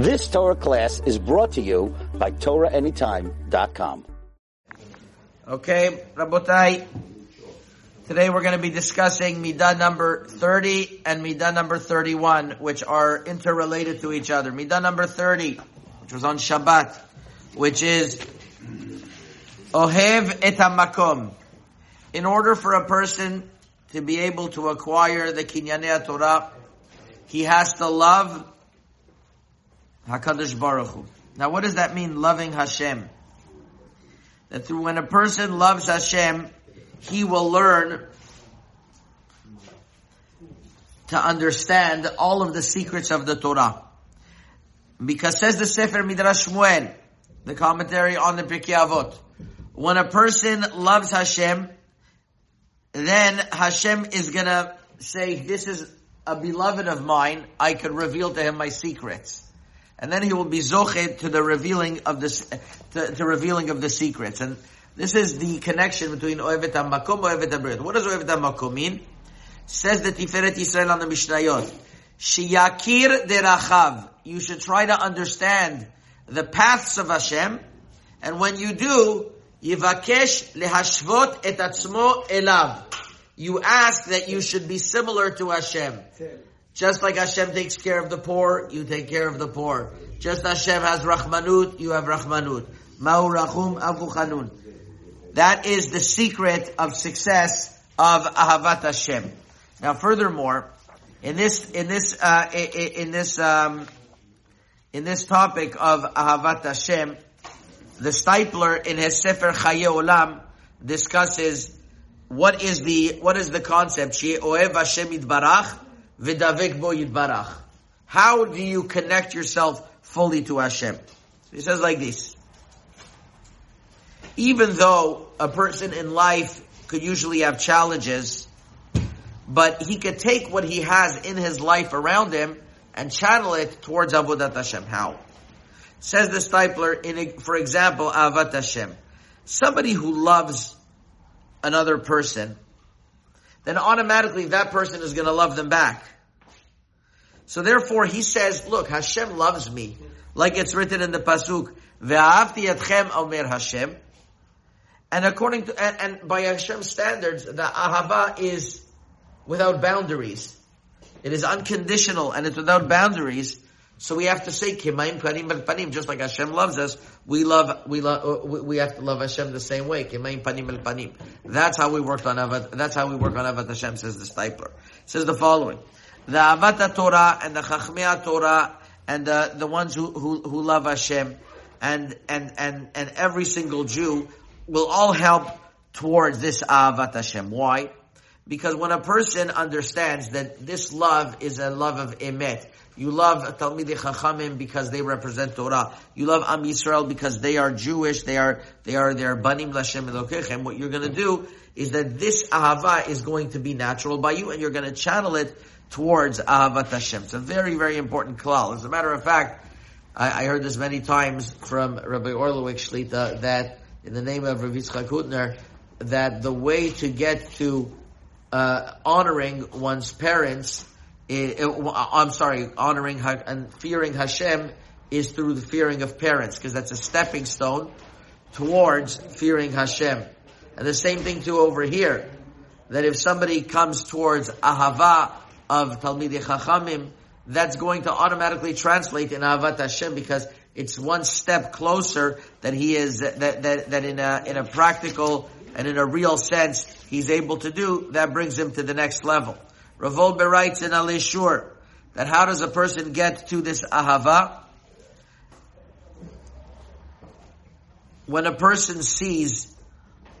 This Torah class is brought to you by TorahAnytime.com. Okay, Rabotai. Today we're going to be discussing Midah number 30 and Midah number 31, which are interrelated to each other. Midah number 30, which was on Shabbat, which is Ohev et makom. In order for a person to be able to acquire the Kinyanei Torah, he has to love Hakadosh Baruch Hu. Now, what does that mean? Loving Hashem. That through when a person loves Hashem, he will learn to understand all of the secrets of the Torah. Because says the Sefer Midrash Shmuel, the commentary on the Pirkei Avot, when a person loves Hashem, then Hashem is gonna say, this is a beloved of mine, I could reveal to him my secrets. And then he will be zochet to the revealing of this, to, to revealing of the secrets. And this is the connection between Oevet HaMakom, Oevet HaBrit. What does Oevet HaMakom mean? Says the Tiferet Israel on the Mishnayot. Shiyakir derachav. You should try to understand the paths of Hashem. And when you do, Yivakesh lehashvot et atzmo elav. You ask that you should be similar to Hashem. Just like Hashem takes care of the poor, you take care of the poor. Just Hashem has Rahmanut, you have Rahmanut. Ma'u Rachum Avu. That is the secret of success of Ahavat Hashem. Now, furthermore, in this in this uh, in this um, in this topic of Ahavat Hashem, the Steipler in his Sefer Chaye Olam discusses what is the what is the concept? She Oev Hashem Yitbarach v'davek bo Yitbarach. How do you connect yourself fully to Hashem? He says like this. Even though a person in life could usually have challenges, but he could take what he has in his life around him and channel it towards Avodat Hashem. How? Says the Steipler, in a, for example, Avat Hashem. Somebody who loves another person, then automatically that person is going to love them back. So therefore he says, look, Hashem loves me. Like it's written in the Pasuk, Ve'ahavti etchem omer Hashem. And according to, and, and by Hashem's standards, the ahava is without boundaries. It is unconditional and it's without boundaries. So we have to say kimayim panim panim, just like Hashem loves us. We love we love uh, we have to love Hashem the same way. Kimayim panim panim. That's how we work on avat. That's how we work on avat Hashem. Says the Steipler. Says the following: the avat Torah and the chachmei Torah and the the ones who, who who love Hashem and and and and every single Jew will all help towards this avat Hashem. Why? Because when a person understands that this love is a love of emet, you love Talmidei Chachamim because they represent Torah. You love Am Yisrael because they are Jewish. They are they are they are banim lashem elokechem. What you're going to do is that this ahava is going to be natural by you, and you're going to channel it towards ahavat Hashem. It's a very very important klal. As a matter of fact, I, I heard this many times from Rabbi Orlowek Shlita that in the name of Rabbi Yitzchak Hutner that the way to get to uh, honoring one's parents I'm sorry, honoring and fearing Hashem is through the fearing of parents, because that's a stepping stone towards fearing Hashem. And the same thing too over here, that if somebody comes towards ahava of Talmidei Chachamim, that's going to automatically translate in ahavat Hashem because it's one step closer that he is that that, that in a in a practical and in a real sense he's able to do. That brings him to the next level. Rav writes in Alei Shur that how does a person get to this ahava? When a person sees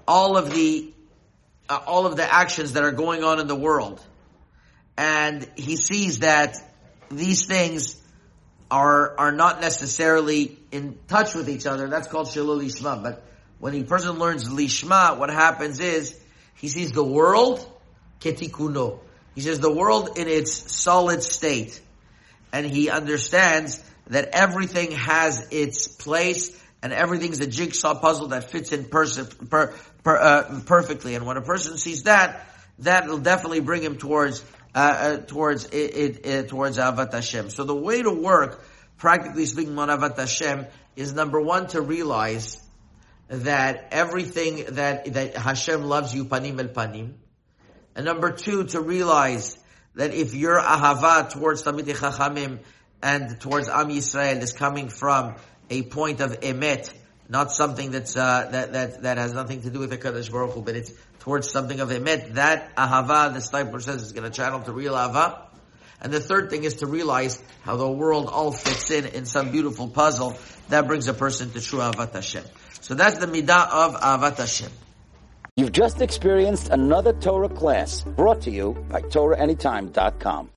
all of the uh, all of the actions that are going on in the world, and he sees that these things are are not necessarily in touch with each other. That's called shilul lishma. But when a person learns lishma, what happens is he sees the world ketikuno. He says the world in its solid state. And he understands that everything has its place and everything's a jigsaw puzzle that fits in per, per, uh, perfectly. And when a person sees that, that will definitely bring him towards uh, uh, towards it, it, towards Avat Hashem. So the way to work practically speaking, Manavat Hashem is number one to realize that everything that, that Hashem loves you, panim el panim. And number two, to realize that if your ahava towards Talmidei Chachamim and towards Am Yisrael is coming from a point of emet, not something that's uh, that that that has nothing to do with the Kadosh Baruch Hu, but it's towards something of emet. That ahava, the Steipler says, is going to channel to real ahava. And the third thing is to realize how the world all fits in in some beautiful puzzle that brings a person to true avat Hashem. So that's the midah of avat Hashem. You've just experienced another Torah class brought to you by TorahAnytime.com.